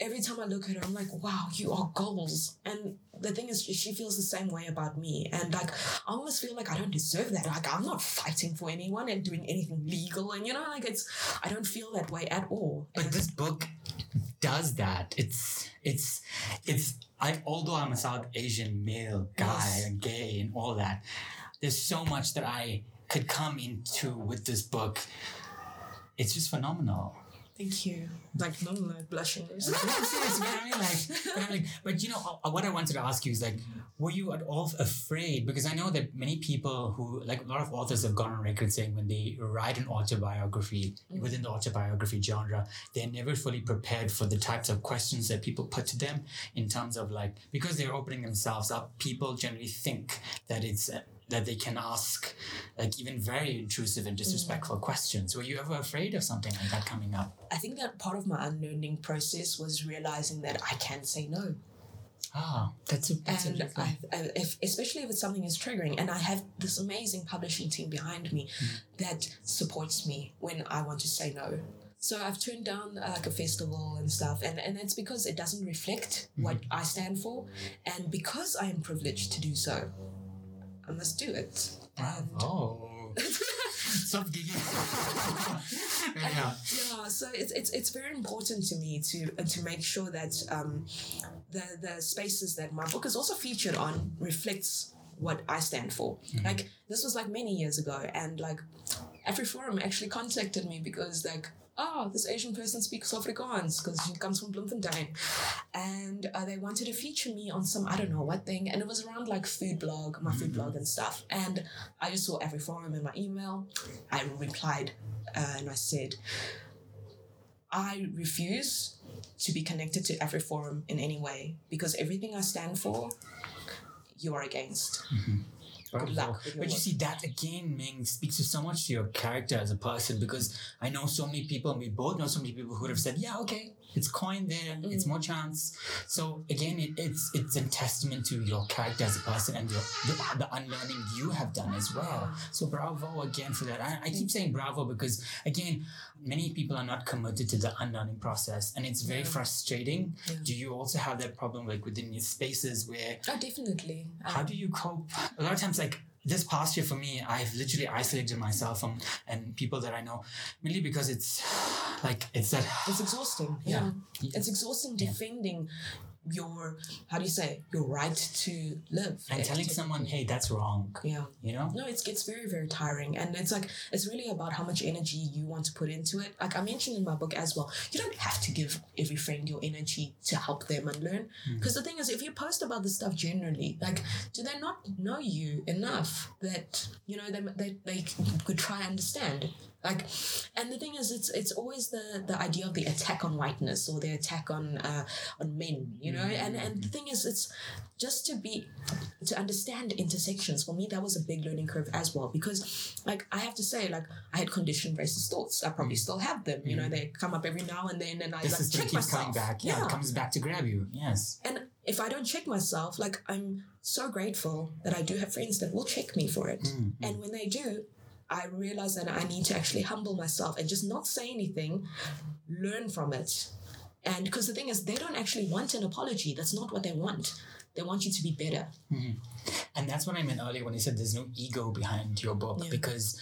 every time I look at her, I'm like, wow, you are goals. And the thing is, she feels the same way about me. And like, I almost feel like I don't deserve that. Like, I'm not fighting for anyone and doing anything legal. And you know, like, it's, I don't feel that way at all. But And- this book does that. It's it's it's. I although I'm a South Asian male guy Yes. and gay and all that, there's so much that I could come into with this book. It's just phenomenal. Thank you. Like, no, like blushing. Man. I mean, like, but, I'm like, but you know, uh, what I wanted to ask you is like, were you at all afraid? Because I know that many people who, like, a lot of authors have gone on record saying when they write an autobiography within the autobiography genre, they're never fully prepared for the types of questions that people put to them in terms of like, because they're opening themselves up, people generally think that it's. Uh, that they can ask, like even very intrusive and disrespectful questions. Were you ever afraid of something like that coming up? I think that part of my unlearning process was realizing that I can say no. Ah, that's a, that's and interesting. I, I, if, especially if it's something is triggering and i have this amazing publishing team behind me that supports me when i want to say no so i've turned down uh, like a festival and stuff and, and it's because it doesn't reflect what i stand for and because i am privileged to do so i must do it and Oh. Stop giggling. yeah. yeah so it's, it's it's very important to me to uh, to make sure that um the the spaces that my book is also featured on reflects what I stand for. Like this was like many years ago, and like every AfriForum actually contacted me because like. Oh, this Asian person speaks Afrikaans because she comes from Bloemfontein. And uh, they wanted to feature me on some, I don't know what thing. And it was around like food blog, my food blog and stuff. And I just saw AfriForum in my email. I replied uh, and I said, I refuse to be connected to AfriForum in any way because everything I stand for, you are against. Good luck. But you see, that again, Ming, speaks to so much to your character as a person because I know so many people, and we both know so many people who would have said, "Yeah, okay, it's coin there, it's Mm. more chance." So again, it, it's it's a testament to your character as a person and your, the, the unlearning you have done as well. So bravo again for that. I, I keep saying bravo because again, many people are not committed to the unlearning process, and it's very Yeah. frustrating. Yeah. Do you also have that problem, like within your spaces where? Oh, definitely. how Um, do you cope a lot of times like this past year for me i've literally isolated myself from and people that i know mainly because it's like it's that it's exhausting. Yeah. Yeah. It's exhausting Yeah. defending your how do you say your right to live and telling to- someone hey that's wrong Yeah. you know No, it's gets very, very tiring. And it's like it's really about how much energy you want to put into it. Like I mentioned in my book as well, you don't have to give every friend your energy to help them and learn hmm. Because the thing is, if you post about this stuff generally, like, do they not know you enough that you know they they, they could try and understand? Like, and the thing is, it's it's always the the idea of the attack on whiteness or the attack on uh, on men, you know. And and the thing is, it's just to be to understand intersections for me that was a big learning curve as well. Because like i have to say like i had conditioned racist thoughts. I probably still have them you know? They come up every now and then and i the like system check myself coming back. Yeah, it comes back to grab you. Yes. And if i don't check myself like i'm so grateful that i do have friends that will check me for it. Mm, and when they do i realize that i need to actually humble myself and just not say anything learn from it and because the thing is they don't actually want an apology that's not what they want they want you to be better mm-hmm. and that's what i meant earlier when I said there's no ego behind your book Yeah. because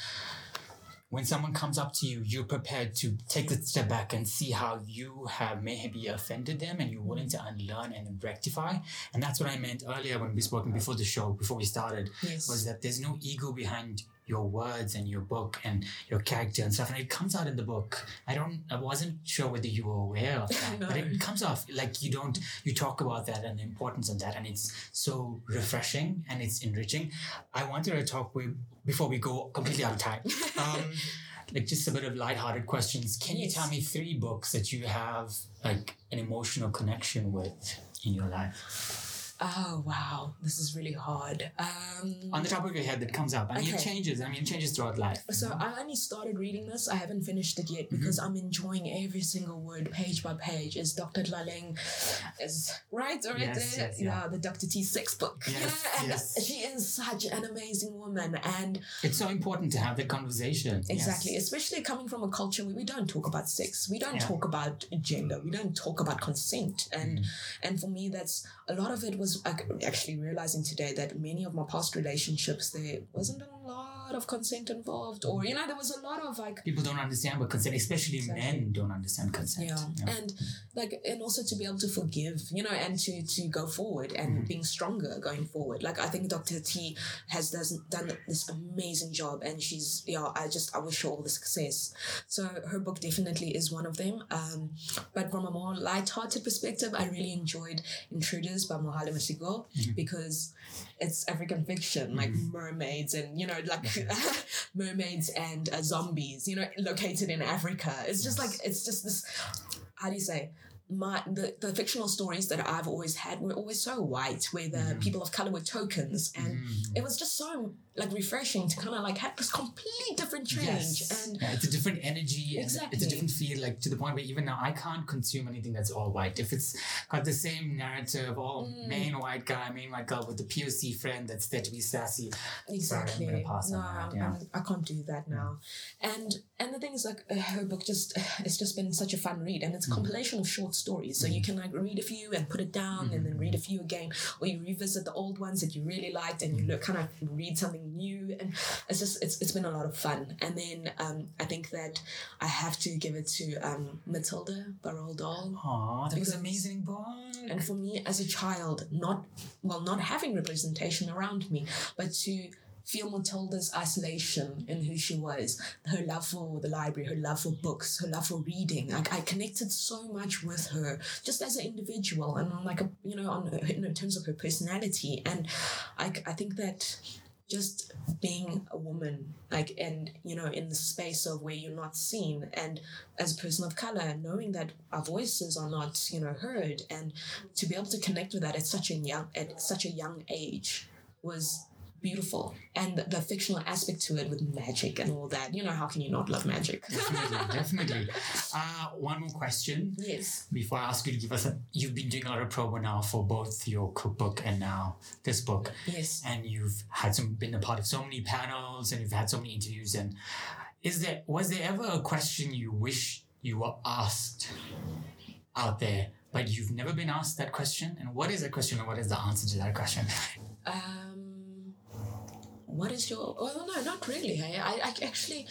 when someone comes up to you, you're prepared to take a step back and see how you have maybe offended them and you're willing to unlearn and rectify. And that's what I meant earlier when we spoken before the show, before we started, Yes. was that there's no ego behind your words and your book and your character and stuff. And it comes out in the book. I don't I wasn't sure whether you were aware of that. But it comes off like you don't you talk about that and the importance of that and it's so refreshing and it's enriching. I wanted to talk with before we go completely out of time. Um, like just a bit of lighthearted questions. Can you tell me three books that you have like an emotional connection with in your life? Oh wow, this is really hard. Um, On the top of your head that comes up. I mean it changes. I mean it changes throughout life. so I only started reading this. I haven't finished it yet because I'm enjoying every single word, page by page. Is Dr. Tlaleng is right or Yes, there? yes, yeah. the Dr. T sex book. you Yes, know, and yes. she is such an amazing woman, and It's so important to have the conversation. Exactly, Yes. especially coming from a culture where we don't talk about sex, we don't Yeah. talk about gender, we don't talk about consent, and Mm-hmm. and for me, that's a lot of it was like, actually realizing today that many of my past relationships there wasn't a lot of consent involved, or you know, there was a lot of like People don't understand what consent, especially Exactly. men don't understand consent. yeah. and like and also to be able to forgive you know and to to go forward and Mm-hmm. being stronger going forward like i think dr t has does, done this amazing job and she's yeah i just i wish her all the success so her book definitely is one of them um but from a more light-hearted perspective i really enjoyed intruders by Mohale Mashigo Mm-hmm. because it's african fiction like mermaids and you know like mermaids and uh, zombies you know located in africa. It's just like it's just this how do you say my the, the fictional stories that I've always had were always so white, where the Mm-hmm. people of color were tokens, and it was just so like refreshing to kind of like have this completely different change. Yes. And Yeah, it's a different energy and it's a different feel, like to the point where even now I can't consume anything that's all white. If it's got the same narrative, all Mm. main white guy, main white girl with the POC friend that's there to be sassy. exactly, Sorry, I'm gonna pass no, that. Yeah. I'm- can't do that now. And and the thing is, like uh, her book just it's just been such a fun read, and Mm. it's a compilation of short stories. So you can like read a few and put it down, and then read a few again, or you revisit the old ones that you really liked, and you look kind of read something new, and it's just it's it's been a lot of fun. And then um, I think that I have to give it to um, Matilda by Roald Dahl. Aw, that was an amazing book. And for me as a child, not well, not having representation around me, but to feel Matilda's isolation in who she was, her love for the library, her love for books, her love for reading. Like I connected so much with her just as an individual and on like a you know on in terms of her personality. And I I think that just being a woman like and you know in the space of where you're not seen and as a person of color knowing that our voices are not you know heard and to be able to connect with that at such a young at such a young age was beautiful and the, the fictional aspect to it with magic and all that. You know, how can you not love magic? Definitely, definitely. Uh, one more question yes. before I ask you to give us a. You've been doing a lot of promo now for both your cookbook and now this book, Yes. and you've had some been a part of so many panels and you've had so many interviews. And is there was there ever a question you wish you were asked out there, but you've never been asked that question? And what is that question, and what is the answer to that question? Um, what is your? Oh no, not really. Hey, I, I actually,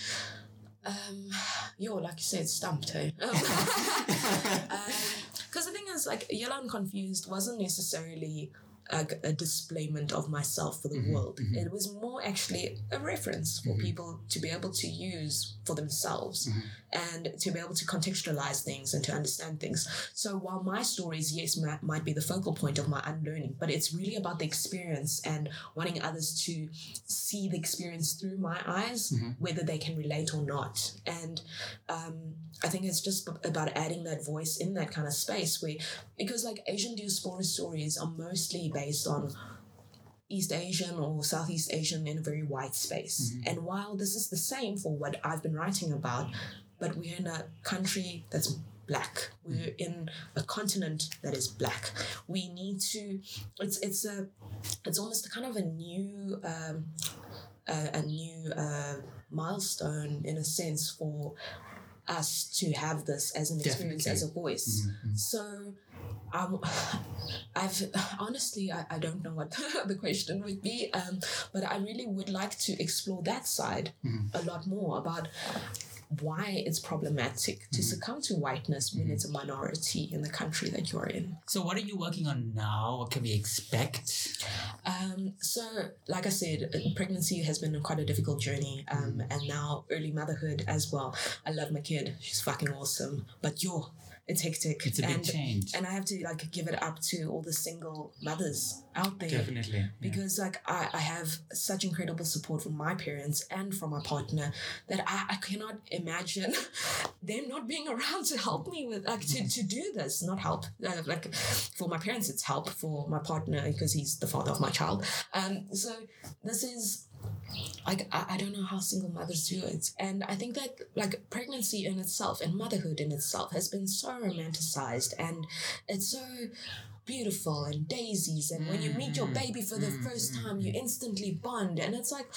um you're like you said, stumped. Hey, because the thing is, like, yellow and confused wasn't necessarily a, a displayment of myself for the mm-hmm, world. Mm-hmm. It was more actually a reference for mm-hmm. people to be able to use for themselves and to be able to contextualize things and to understand things. So while my stories, yes, might, might be the focal point of my unlearning, but it's really about the experience and wanting others to see the experience through my eyes, whether they can relate or not. And um, I think it's just about adding that voice in that kind of space where, because like Asian diaspora stories are mostly based on East Asian or Southeast Asian in a very white space. And while this is the same for what I've been writing about, but we're in a country that's black. We're in a continent that is black. We need to. It's it's a. It's almost a kind of a new. Um, a, a new uh, milestone in a sense for us to have this as an experience Definitely. as a voice. So um, I've honestly I, I don't know what the question would be, um, but I really would like to explore that side a lot more about why it's problematic to succumb to whiteness when it's a minority in the country that you're in. so, what are you working on now? What can we expect? Um, so, like I said, uh, pregnancy has been quite a difficult journey, um, and now early motherhood as well. I love my kid; she's fucking awesome. But yo, it's hectic. It's a big and, change. and I have to like give it up to all the single mothers out there. Definitely. yeah. Because like I, I have such incredible support from my parents and from my partner that I, I cannot imagine them not being around to help me with like to, to do this not help uh, like for my parents it's help for my partner because he's the father of my child um so this is like I, I don't know how single mothers do it. And i think that like pregnancy in itself and motherhood in itself has been so romanticized and it's so beautiful and daisies. And when you meet your mm-hmm. baby for the mm-hmm. first time you instantly bond. And it's like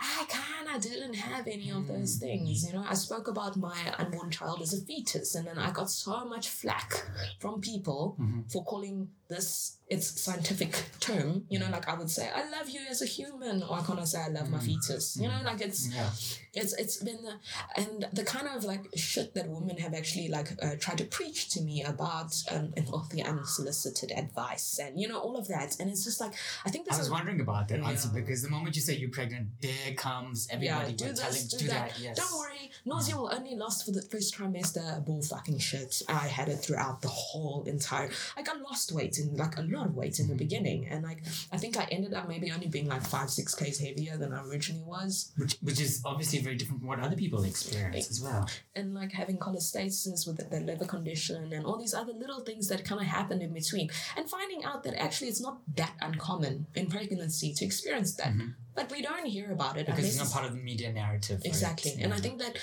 ah, i kind of didn't have any of those mm-hmm. things you know? I spoke about my unborn child as a fetus and then i got so much flack from people for calling this its scientific term you know like i would say i love you as a human or i can't say i love my fetus. You know like it's Yeah. it's it's been the, and the kind of like shit that women have actually like uh, tried to preach to me about um and all the unsolicited advice and you know all of that. And it's just like I think that's I was is wondering about that answer because the moment you say you're pregnant, there comes yeah everybody do with telling this do, do that. that. Yes. don't worry. Nausea will only last for the first trimester. Bull fucking shit. I had it throughout the whole entire like I lost weight in like a lot of weight in the beginning. And like I think I ended up maybe only being like five six k's heavier than I originally was. Which, which is obviously very different from what other people experience as well. and like having cholestasis with the, the liver condition and all these other little things that kind of happen in between. And finding out that actually it's not that uncommon in pregnancy to experience that. But we don't hear about it Mm-hmm. Because it's not part of the media narrative. exactly. And i think that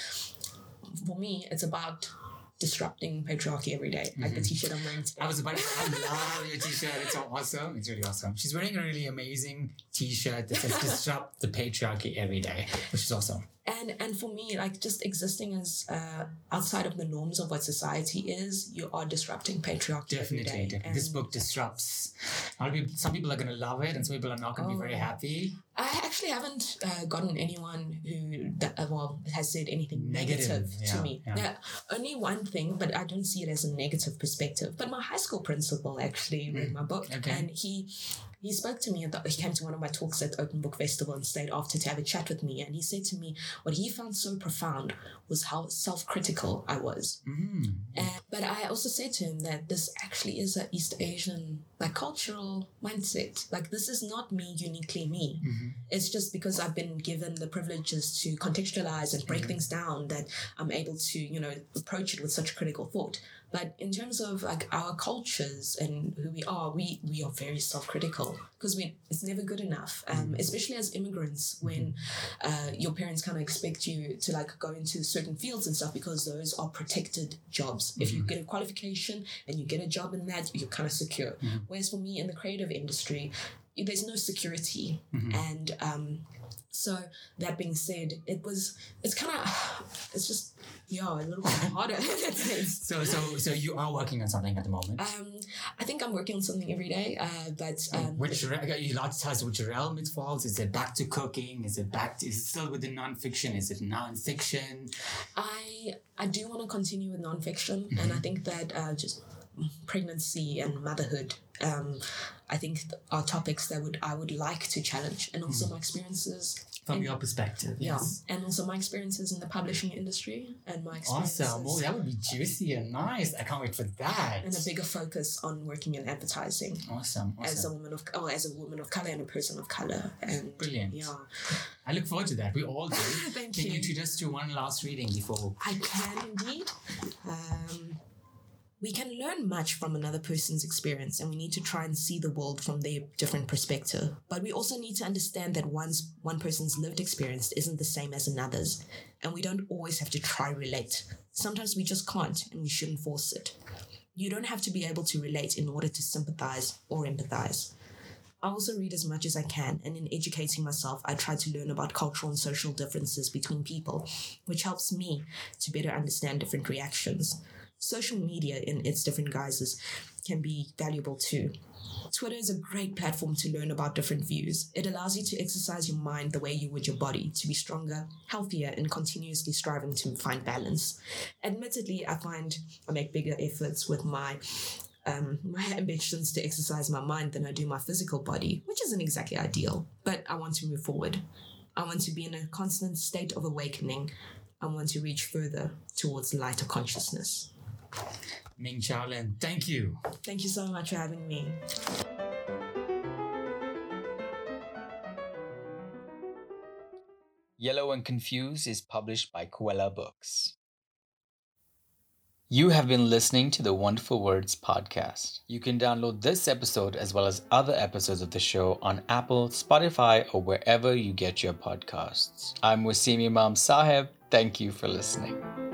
for me it's about disrupting patriarchy every day like the t-shirt i'm wearing today Mm-hmm. I was about to I love your t-shirt. It's so awesome. It's really awesome. She's wearing a really amazing t-shirt that says disrupt the patriarchy every day, which is awesome. And and for me like just existing as uh, outside of the norms of what society is you are disrupting patriarchy Definitely. definitely. This book disrupts. People, some people are going to love it and some people are not going to be very Oh. happy. I actually haven't uh, gotten anyone who that, uh, well has said anything Negative, negative, yeah, to me. yeah. Now, only one thing, but I don't see it as a negative perspective. But my high school principal actually read my book, Mm, okay. and he he spoke to me. At the, he came to one of my talks at Open Book Festival and stayed after to have a chat with me. And he said to me, what he found so profound was how self-critical I was. Mm. And, but I also said to him that this actually is an East Asian like cultural mindset. Like this is not me uniquely me. It's just because I've been given the privileges to contextualize and break things down that I'm able to, you know, approach it with such critical thought. But in terms of like our cultures and who we are, we we are very self-critical because we it's never good enough. Um, especially as immigrants, when uh, your parents kind of expect you to like go into certain fields and stuff because those are protected jobs. If you get a qualification and you get a job in that, you're kind of secure. Whereas for me in the creative industry, there's no security and um so that being said it was it's kind of it's just yeah a little bit harder in that sense So so so you are working on something at the moment. um i think i'm working on something every day uh but um which re- you allowed to tell us which realm it falls? Is it back to cooking? Is it back? To, is it still within nonfiction? Is it non-fiction? I I do want to continue with nonfiction, and I think that uh, just pregnancy and motherhood, um, I think are topics that would I would like to challenge, and also my experiences. From And- your perspective, Yeah, yes. and also my experiences in the publishing industry and my experiences. Awesome. Oh, that would be juicy and nice. I can't wait for that. and a bigger focus on working in advertising Awesome. as a woman of oh, as a woman of color and a person of color and Brilliant. yeah I look forward to that. We all do. Thank Can you. you. treat us to one last reading before? I can indeed. Um, we can learn much from another person's experience, and we need to try and see the world from their different perspective. But we also need to understand that one's one person's lived experience isn't the same as another's, and we don't always have to try relate. Sometimes we just can't, and we shouldn't force it. You don't have to be able to relate in order to sympathize or empathize. I also read as much as I can, and in educating myself, I try to learn about cultural and social differences between people, which helps me to better understand different reactions. Social media, in its different guises, can be valuable too. Twitter is a great platform to learn about different views. It allows you to exercise your mind the way you would your body to be stronger, healthier, and continuously striving to find balance. Admittedly, I find I make bigger efforts with my um, my ambitions to exercise my mind than I do my physical body, which isn't exactly ideal. But I want to move forward. I want to be in a constant state of awakening. I want to reach further towards lighter consciousness. Ming-Cheau Lin, thank you. Thank you so much for having me. Yellow and Confused is published by Kwela Books. You have been listening to the Wonderful Words podcast. You can download this episode as well as other episodes of the show on Apple, Spotify, or wherever you get your podcasts. I'm Waseem Imam Sahib. Thank you for listening.